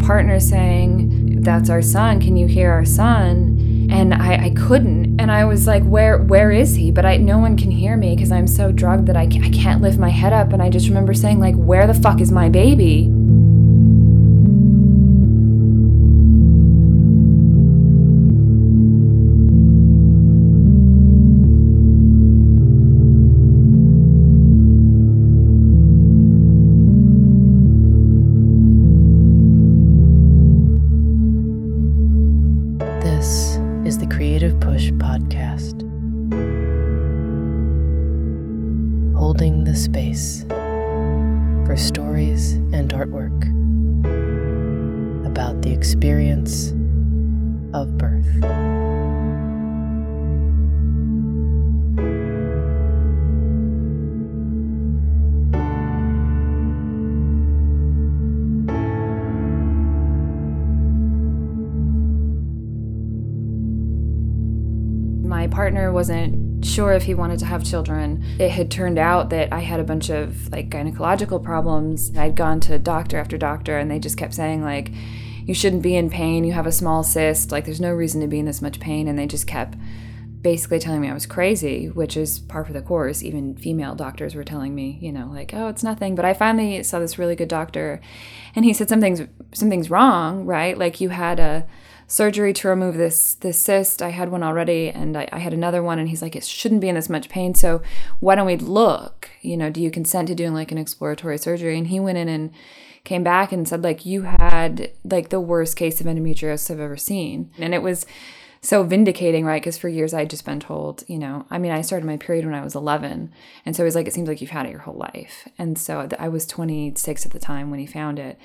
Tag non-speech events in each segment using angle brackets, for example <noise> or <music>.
partner saying, That's our son. Can you hear our son? And I, I couldn't. And I was like, Where where is he? But I no one can hear me because I'm so drugged that I I can't lift my head up. And I just remember saying, like, Where the fuck is my baby? Podcast. Holding the space for stories and artwork about the experience of birth. Partner wasn't sure if he wanted to have children. It had turned out that I had a bunch of like gynecological problems. I'd gone to doctor after doctor and they just kept saying like you shouldn't be in pain, you have a small cyst, like there's no reason to be in this much pain and they just kept basically telling me I was crazy, which is par for the course. Even female doctors were telling me, you know, like, "Oh, it's nothing." But I finally saw this really good doctor and he said something's something's wrong, right? Like you had a surgery to remove this this cyst. I had one already, and I, I, had another one. And he's like, it shouldn't be in this much pain. So why don't we look? You know, do you consent to doing like an exploratory surgery? And he went in and came back and said like you had like the worst case of endometriosis I've ever seen, and it was so vindicating, right? Because for years I'd just been told, you know, I mean, I started my period when I was 11. And so was like, it seems like you've had it your whole life. And so I was 26 at the time when he found it.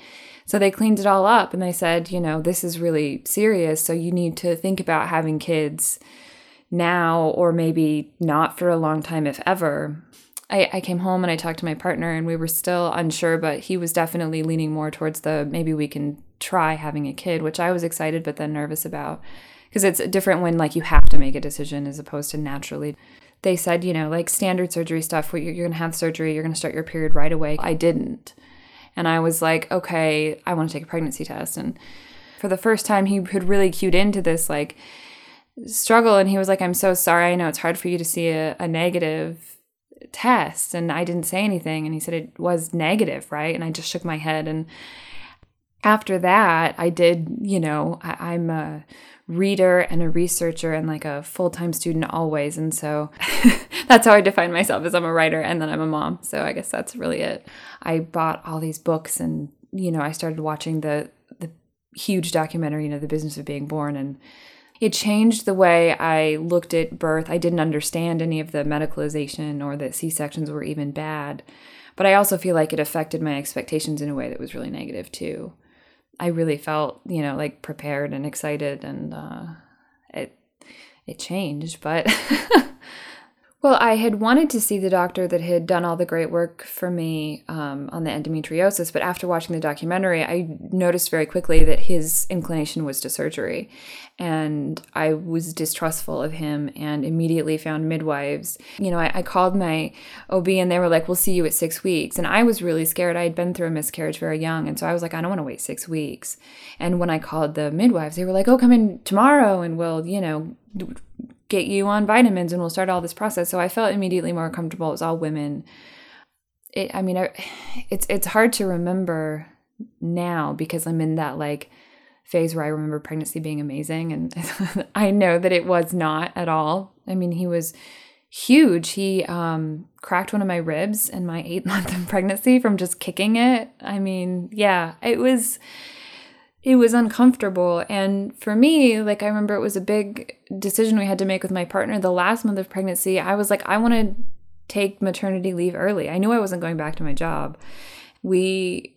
So they cleaned it all up and they said, you know, this is really serious. So you need to think about having kids now or maybe not for a long time, if ever. I, I came home and I talked to my partner and we were still unsure, but he was definitely leaning more towards the maybe we can try having a kid, which I was excited but then nervous about because it's different when like you have to make a decision as opposed to naturally. They said you know like standard surgery stuff where you're, you're gonna have surgery you're gonna start your period right away. I didn't. And i was like okay i want to take a pregnancy test. And for the first time he had really cued into this like struggle and he was like i'm so sorry i know it's hard for you to see a, a negative test. And i didn't say anything and he said it was negative right? And i just shook my head and after that i did you know I, i'm a reader and a researcher and like a full-time student always. And so <laughs> that's how i define myself as i'm a writer and then i'm a mom. So i guess that's really it. I bought all these books and you know i started watching the the huge documentary you know the business of being born. And it changed the way i looked at birth. I didn't understand any of the medicalization or that c-sections were even bad. But i also feel like it affected my expectations in a way that was really negative too I really felt, you know, like prepared and excited and uh, it it changed, but <laughs> well, I had wanted to see the doctor that had done all the great work for me um, on the endometriosis, but after watching the documentary, I noticed very quickly that his inclination was to surgery. And I was distrustful of him and immediately found midwives. You know, I, I called my OB and they were like, We'll see you at six weeks. And I was really scared. I had been through a miscarriage very young. And so I was like, I don't want to wait six weeks. And when I called the midwives, they were like, Oh, come in tomorrow and we'll, you know, get you on vitamins and we'll start all this process. So I felt immediately more comfortable. It was all women. It, I mean, I, <sighs> it's it's hard to remember now because I'm in that like phase where I remember pregnancy being amazing, and <laughs> I know that it was not at all. I mean, he was huge. He um, cracked one of my ribs in my eight <laughs> month of pregnancy from just kicking it. I mean, yeah, it was it was uncomfortable. And for me, like I remember it was a big decision we had to make with my partner the last month of pregnancy. I was like, I want to take maternity leave early. I knew I wasn't going back to my job. We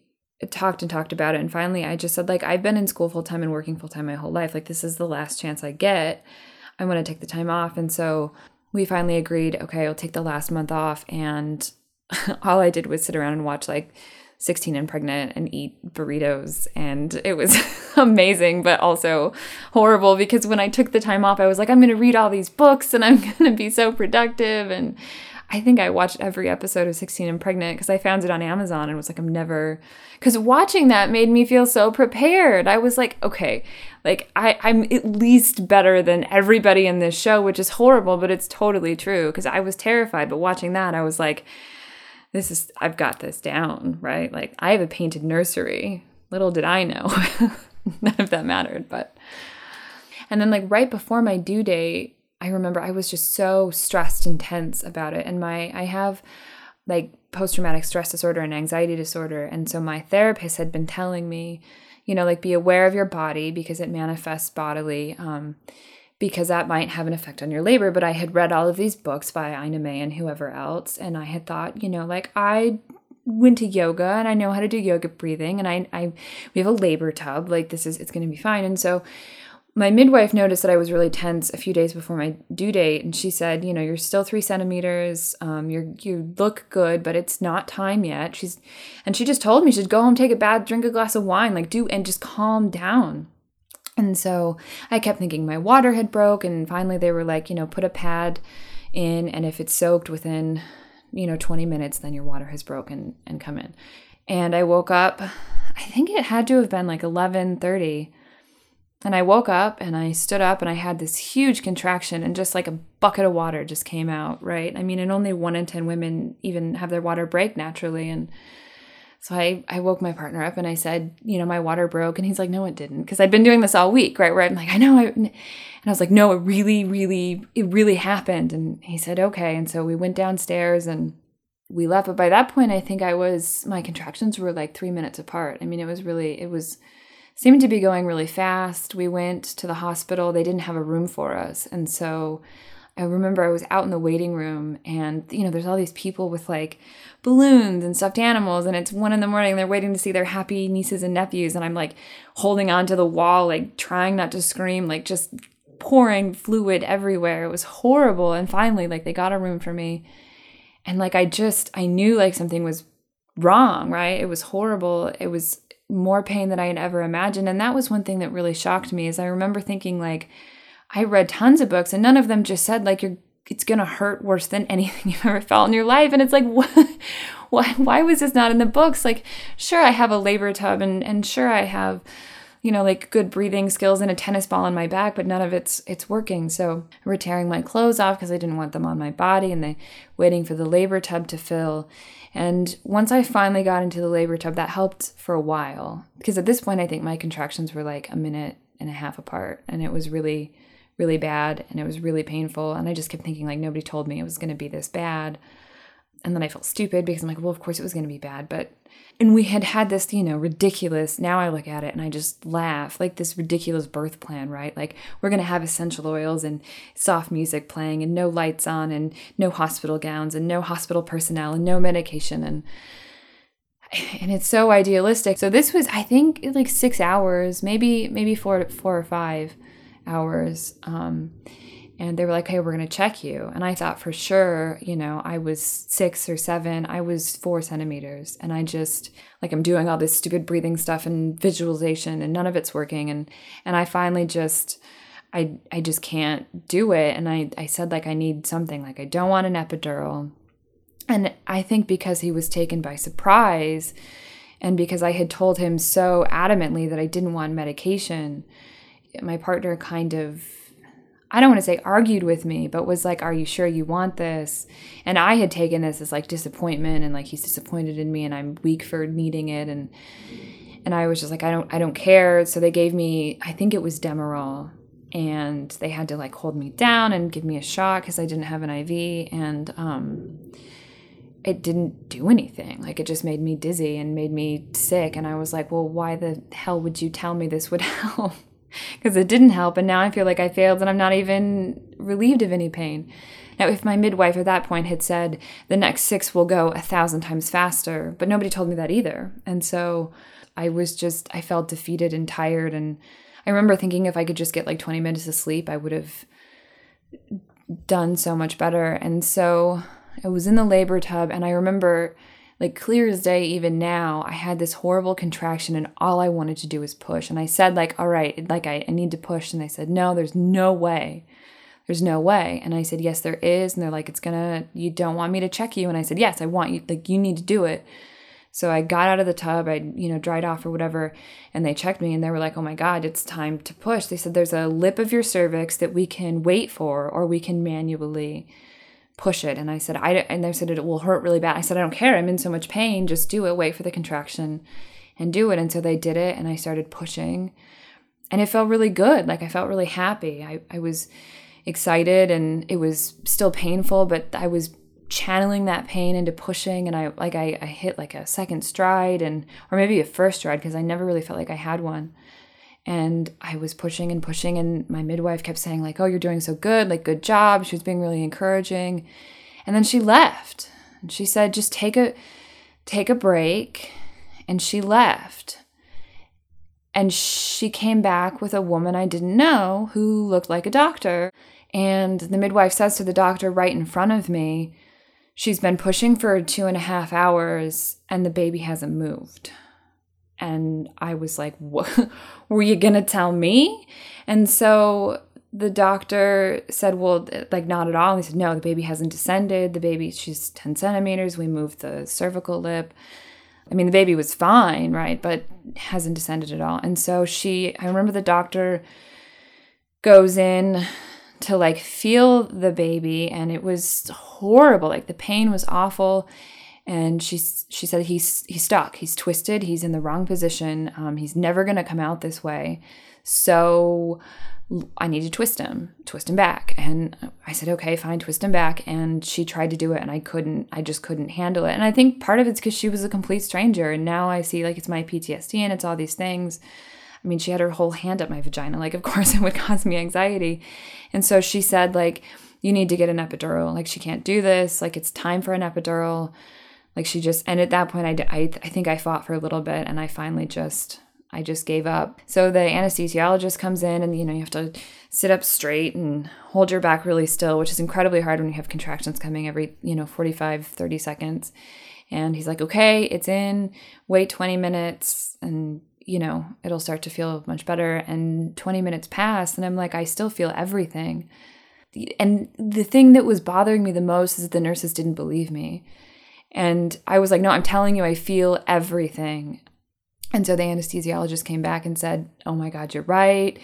talked and talked about it and finally I just said like I've been in school full time and working full time my whole life. Like this is the last chance I get. I want to take the time off. And so we finally agreed, okay, I'll take the last month off and <laughs> all I did was sit around and watch like 16 and pregnant and eat burritos. And it was <laughs> amazing, but also horrible because when I took the time off, I was like, I'm going to read all these books and I'm <laughs> going to be so productive. And I think I watched every episode of 16 and Pregnant because I found it on Amazon and was like, I'm never. Because watching that made me feel so prepared. I was like, okay, like I, I'm at least better than everybody in this show, which is horrible, but it's totally true because I was terrified. But watching that, I was like, this is, I've got this down, right? Like I have a painted nursery. Little did I know. <laughs> None of that mattered, but. And then, like, right before my due date, I remember I was just so stressed and tense about it. And my, I have like post traumatic stress disorder and anxiety disorder. And so my therapist had been telling me, you know, like be aware of your body because it manifests bodily, um, because that might have an effect on your labor. But I had read all of these books by Ina May and whoever else. And I had thought, you know, like I went to yoga and I know how to do yoga breathing and I, I we have a labor tub like this is it's going to be fine and so my midwife noticed that I was really tense a few days before my due date, and she said, "You know, you're still three centimeters. Um, you you look good, but it's not time yet." She's, and she just told me she'd go home, take a bath, drink a glass of wine, like do, and just calm down. And so I kept thinking my water had broke, and finally they were like, you know, put a pad in, and if it's soaked within, you know, 20 minutes, then your water has broken and come in. And I woke up. I think it had to have been like 11:30 and I woke up and I stood up and I had this huge contraction and just like a bucket of water just came out, right? I mean, and only one in 10 women even have their water break naturally. And so I, I woke my partner up and I said, you know, my water broke. And he's like, no, it didn't. Cause I'd been doing this all week, right? Where I'm like, I know. I, and I was like, no, it really, really, it really happened. And he said, okay. And so we went downstairs and we left. But by that point, I think I was, my contractions were like three minutes apart. I mean, it was really, it was, seemed to be going really fast. We went to the hospital. They didn't have a room for us. And so I remember I was out in the waiting room and you know there's all these people with like balloons and stuffed animals and it's one in the morning they're waiting to see their happy nieces and nephews and I'm like holding onto the wall like trying not to scream like just pouring fluid everywhere. It was horrible and finally like they got a room for me and like I just I knew like something was wrong, right? It was horrible. It was more pain than I had ever imagined. And that was one thing that really shocked me is I remember thinking like I read tons of books and none of them just said like you're it's gonna hurt worse than anything <laughs> you've ever felt in your life. And it's like what <laughs> why why was this not in the books? Like sure I have a labor tub and and sure I have you know like good breathing skills and a tennis ball on my back but none of it's it's working so we're tearing my clothes off because i didn't want them on my body and they waiting for the labor tub to fill and once I finally got into the labor tub, that helped for a while. Because at this point, I think my contractions were like a minute and a half apart. And it was really, really bad. And it was really painful. And I just kept thinking, like, nobody told me it was going to be this bad. And then I felt stupid because I'm like, well, of course it was going to be bad. But and we had had this you know ridiculous now i look at it and i just laugh like this ridiculous birth plan right like we're going to have essential oils and soft music playing and no lights on and no hospital gowns and no hospital personnel and no medication and and it's so idealistic so this was i think like six hours maybe maybe four four or five hours um and they were like, hey, we're going to check you. And I thought for sure, you know, I was six or seven, I was four centimeters. And I just, like, I'm doing all this stupid breathing stuff and visualization, and none of it's working. And, and I finally just, I, I just can't do it. And I, I said, like, I need something. Like, I don't want an epidural. And I think because he was taken by surprise, and because I had told him so adamantly that I didn't want medication, my partner kind of I don't want to say argued with me, but was like, Are you sure you want this? And I had taken this as like disappointment and like he's disappointed in me and I'm weak for needing it and and I was just like, I don't I don't care. So they gave me I think it was Demerol and they had to like hold me down and give me a shot because I didn't have an IV and um it didn't do anything. Like it just made me dizzy and made me sick. And I was like, well, why the hell would you tell me this would <laughs> help? <laughs> because it didn't help. And now I feel like I failed and I'm not even relieved of any pain. Now, if my midwife at that point had said the next six will go a thousand times faster, but nobody told me that either. And so I was just, I felt defeated and tired. And I remember thinking if I could just get like 20 minutes of sleep, I would have done so much better. And so I was in the labor tub and I remember like clear as day even now i had this horrible contraction and all i wanted to do was push and i said like all right like I, I need to push and they said no there's no way There's no way. And I said, Yes, there is. And they're like, It's gonna, you don't want me to check you. And I said, Yes, I want you, like, you need to do it. So I got out of the tub, I, you know, dried off or whatever, and they checked me and they were like, oh my God, it's time to push. They said, there's a lip of your cervix that we can wait for or we can manually push it. And I said, I, and they said, it will hurt really bad. I said, I don't care. I'm in so much pain. Just do it. Wait for the contraction and do it. And so they did it and I started pushing and it felt really good. Like I felt really happy. I, I was excited and it was still painful, but I was channeling that pain into pushing and I like I, I hit like a second stride and or maybe a first stride because I never really felt like I had one. And I was pushing and pushing and my midwife kept saying like, "Oh, you're doing so good. Like good job." She was being really encouraging. And then she left. And she said, "Just take a take a break." And she left. And she came back with a woman I didn't know who looked like a doctor. And the midwife says to the doctor right in front of me, She's been pushing for two and a half hours and the baby hasn't moved. And I was like, what? <laughs> Were you going to tell me? And so the doctor said, well, like, not at all. And he said, no, the baby hasn't descended. The baby, she's 10 centimeters. We moved the cervical lip. I mean, the baby was fine, right? But hasn't descended at all. And so she, I remember the doctor goes in to like feel the baby and it was horrible like the pain was awful and she she said he's he's stuck he's twisted he's in the wrong position um, he's never going to come out this way so I need to twist him, twist him back. And I said, okay, fine, twist him back. And she tried to do it and I couldn't, I just couldn't handle it. And I think part of it's because she was a complete stranger. And now I see like it's my PTSD and it's all these things. I mean, she had her whole hand up my vagina. Like, of <laughs> course, it would cause me anxiety. And so she said, like, you need to get an epidural. Like, she can't do this. Like, it's time for an epidural. Like, she just, and at that point, I, I, I think I fought for a little bit and I finally just, I just gave up. So the anesthesiologist comes in and, you know, you have to sit up straight and hold your back really still, which is incredibly hard when you have contractions coming every, you know, 45, 30 seconds. And he's like, okay, it's in, wait 20 minutes and you know, it'll start to feel much better. And 20 minutes pass, and I'm like, I still feel everything. And the thing that was bothering me the most is that the nurses didn't believe me. And I was like, no, I'm telling you, I feel everything. And so the anesthesiologist came back and said, oh my God, you're right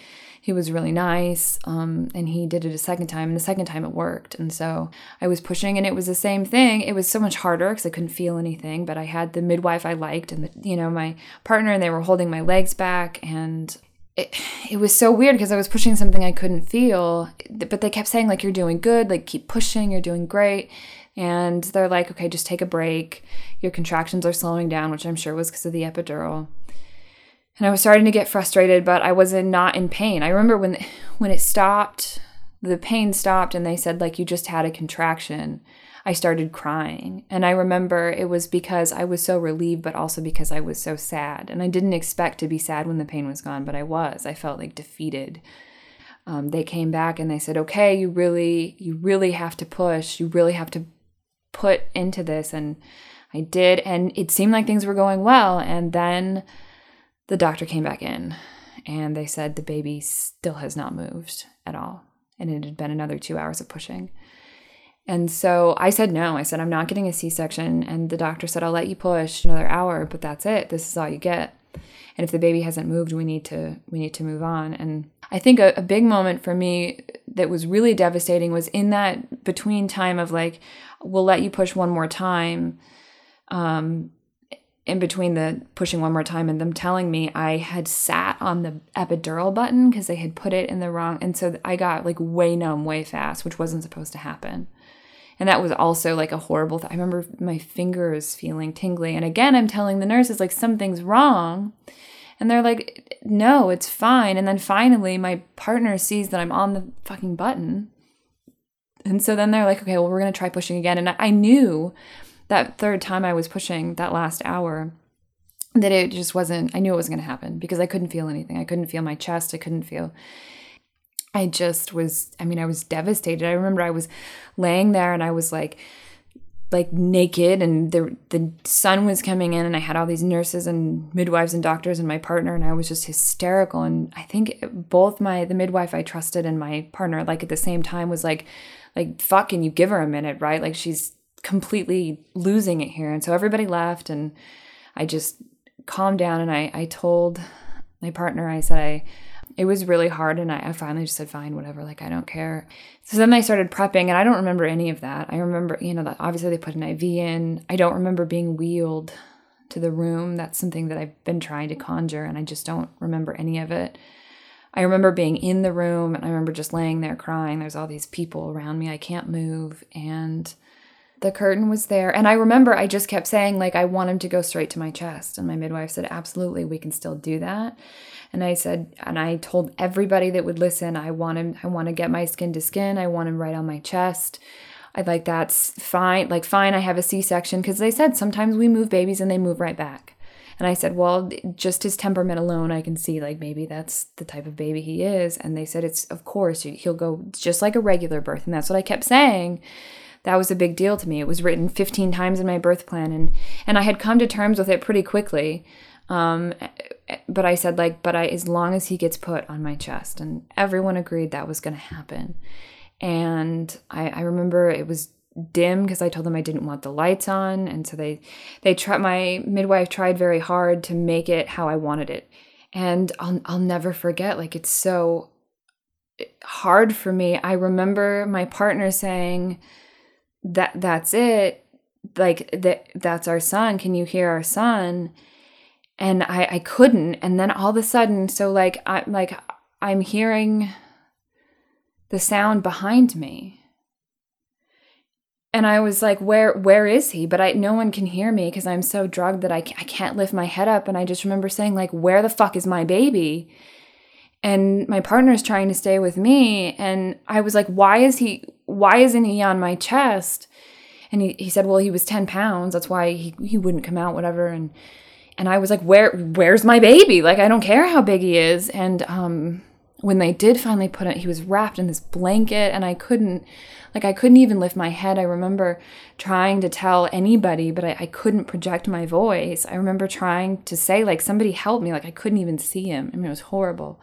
he was really nice. Um, and he did it a second time, and the second time it worked. And so I was pushing, and it was the same thing. It was so much harder because I couldn't feel anything, but I had the midwife I liked, and the, you know my partner, and they were holding my legs back, and it, it was so weird because I was pushing something I couldn't feel, but they kept saying like you're doing good, like keep pushing, you're doing great. And they're like, okay, just take a break. Your contractions are slowing down, which I'm sure was because of the epidural and I was starting to get frustrated, but I was not in pain. I remember when when it stopped, the pain stopped, and they said like you just had a contraction. I started crying, and I remember it was because I was so relieved, but also because I was so sad, and I didn't expect to be sad when the pain was gone, but I was. I felt like defeated. Um, they came back and they said, "Okay, you really, you really have to push. You really have to put into this," and I did, and it seemed like things were going well, and then the doctor came back in and they said the baby still has not moved at all. And it had been another two hours of pushing. And so I said no. I said, I'm not getting a C section. And the doctor said, I'll let you push another hour, but that's it. This is all you get. And if the baby hasn't moved, we need to we need to move on. And I think a, a big moment for me that was really devastating was in that between time of like, we'll let you push one more time. Um, in between the pushing one more time and them telling me I had sat on the epidural button because they had put it in the wrong. And so I got like way numb way fast, which wasn't supposed to happen. And that was also like a horrible thing. I remember my fingers feeling tingly. And again, I'm telling the nurses like something's wrong. And they're like, no, it's fine. And then finally, my partner sees that I'm on the fucking button. And so then they're like, okay, well, we're going to try pushing again. And I knew that third time I was pushing that last hour, that it just wasn't, I knew it wasn't going to happen because I couldn't feel anything. I couldn't feel my chest. I couldn't feel, I just was, I mean, I was devastated. I remember I was laying there and I was like, like naked and the the sun was coming in and I had all these nurses and midwives and doctors and my partner and I was just hysterical. And I think both my the midwife I trusted and my partner like at the same time was like like fuck can you give her a minute right? Like she's completely losing it here. And so everybody left and I just calmed down and I I told my partner I said I it was really hard and I, I, finally just said fine whatever like i don't care. So then i started prepping and i don't remember any of that. I remember you know that obviously they put an iv in. I don't remember being wheeled to the room. That's something that i've been trying to conjure and i just don't remember any of it. I remember being in the room and i remember just laying there crying. There's all these people around me. I can't move and the curtain was there and i remember i just kept saying like i want him to go straight to my chest and my midwife said absolutely we can still do that and I said, and I told everybody that would listen, I want him, I want to get my skin to skin. I want him right on my chest. I like that's fine. Like, fine, I have a C section. Because they said sometimes we move babies and they move right back. And I said, well, just his temperament alone, I can see like maybe that's the type of baby he is. And they said, it's of course, he'll go just like a regular birth. And that's what I kept saying. That was a big deal to me. It was written 15 times in my birth plan. And, and I had come to terms with it pretty quickly. Um, but I said like, but I as long as he gets put on my chest, and everyone agreed that was going to happen. And I, I remember it was dim because I told them I didn't want the lights on, and so they they tried. My midwife tried very hard to make it how I wanted it, and I'll I'll never forget. Like it's so hard for me. I remember my partner saying that that's it. Like that that's our son. Can you hear our son? And I, I couldn't. And then all of a sudden so like i'm like i'm hearing the sound behind me. And i was like where where is he? But i no one can hear me because i'm so drugged that I, I can't lift my head up. And i just remember saying like where the fuck is my baby and my partner's trying to stay with me and i was like why is he why isn't he on my chest and he, he said well he was 10 pounds that's why he, he wouldn't come out whatever and and I was like, "Where? Where's my baby? Like, I don't care how big he is." And um, when they did finally put it, he was wrapped in this blanket, and I couldn't, like, I couldn't even lift my head. I remember trying to tell anybody, but I, I couldn't project my voice. I remember trying to say, like, somebody help me. Like, I couldn't even see him. I mean, it was horrible.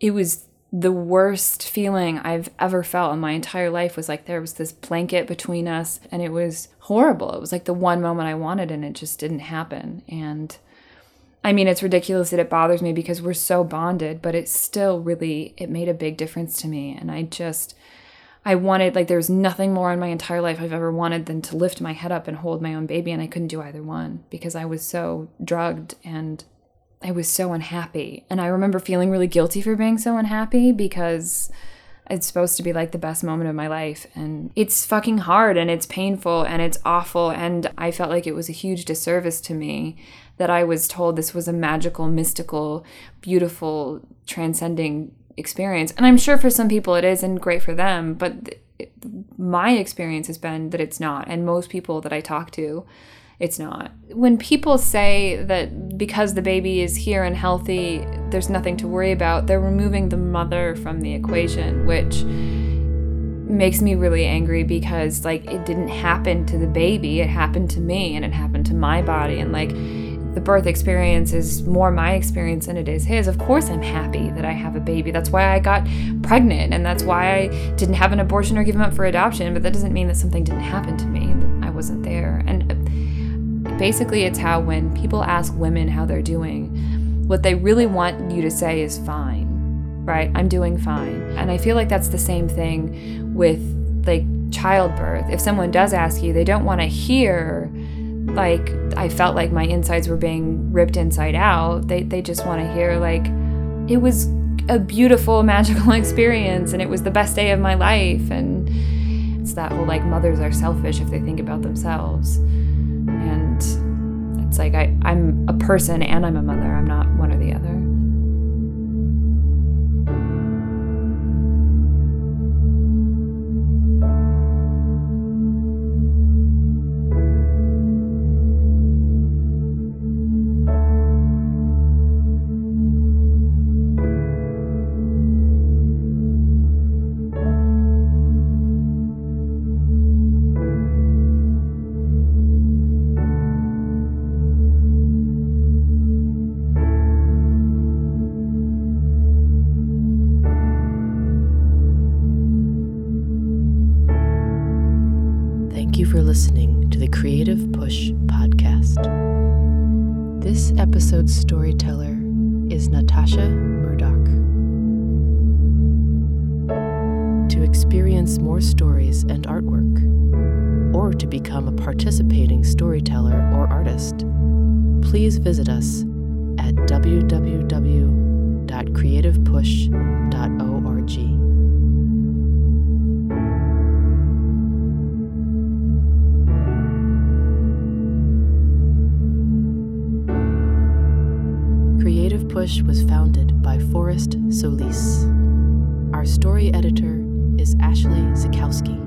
It was the worst feeling I've ever felt in my entire life was like there was this blanket between us and it was horrible. It was like the one moment I wanted and it just didn't happen. And I mean, it's ridiculous that it bothers me because we're so bonded, but it still really it made a big difference to me and I just I wanted like there was nothing more in my entire life I've ever wanted than to lift my head up and hold my own baby and I couldn't do either one because I was so drugged and I was so unhappy. And I remember feeling really guilty for being so unhappy because it's supposed to be like the best moment of my life. And it's fucking hard and it's painful and it's awful. And I felt like it was a huge disservice to me that I was told this was a magical, mystical, beautiful, transcending experience. And I'm sure for some people it is and great for them. But my experience has been that it's not. And most people that I talk to, it's not. When people say that because the baby is here and healthy, there's nothing to worry about, they're removing the mother from the equation, which makes me really angry because like it didn't happen to the baby, it happened to me and it happened to my body and like the birth experience is more my experience than it is his. Of course, I'm happy that I have a baby. That's why I got pregnant, and that's why I didn't have an abortion or give him up for adoption. But that doesn't mean that something didn't happen to me and that I wasn't there. And uh, Basically, it's how when people ask women how they're doing, what they really want you to say is fine, right? I'm doing fine. And I feel like that's the same thing with like childbirth. If someone does ask you, they don't want to hear like I felt like my insides were being ripped inside out. They they just want to hear like it was a beautiful <laughs> magical experience and it was the best day of my life and it's that whole like mothers are selfish if they think about themselves. And it's like I, I'm a person and I'm a mother. I'm not one or the other. Storyteller is Natasha Murdoch. To experience more stories and artwork, or to become a participating storyteller or artist, please visit us at www.creativepush.org. Push was founded by Forrest Solis. Our story editor is Ashley Zakowski.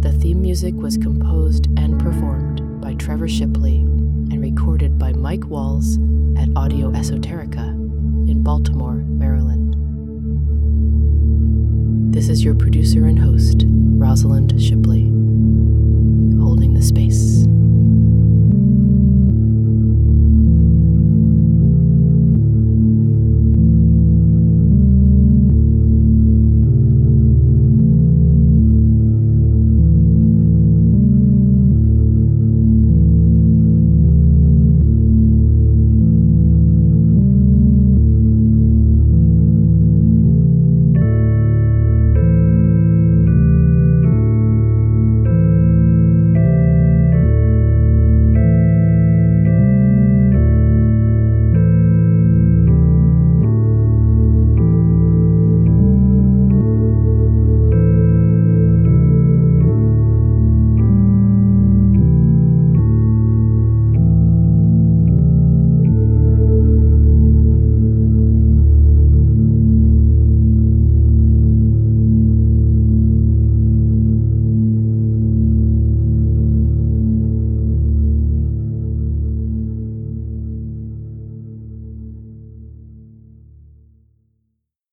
The theme music was composed and performed by Trevor Shipley and recorded by Mike Walls at Audio Esoterica in Baltimore, Maryland. This is your producer and host, Rosalind Shipley.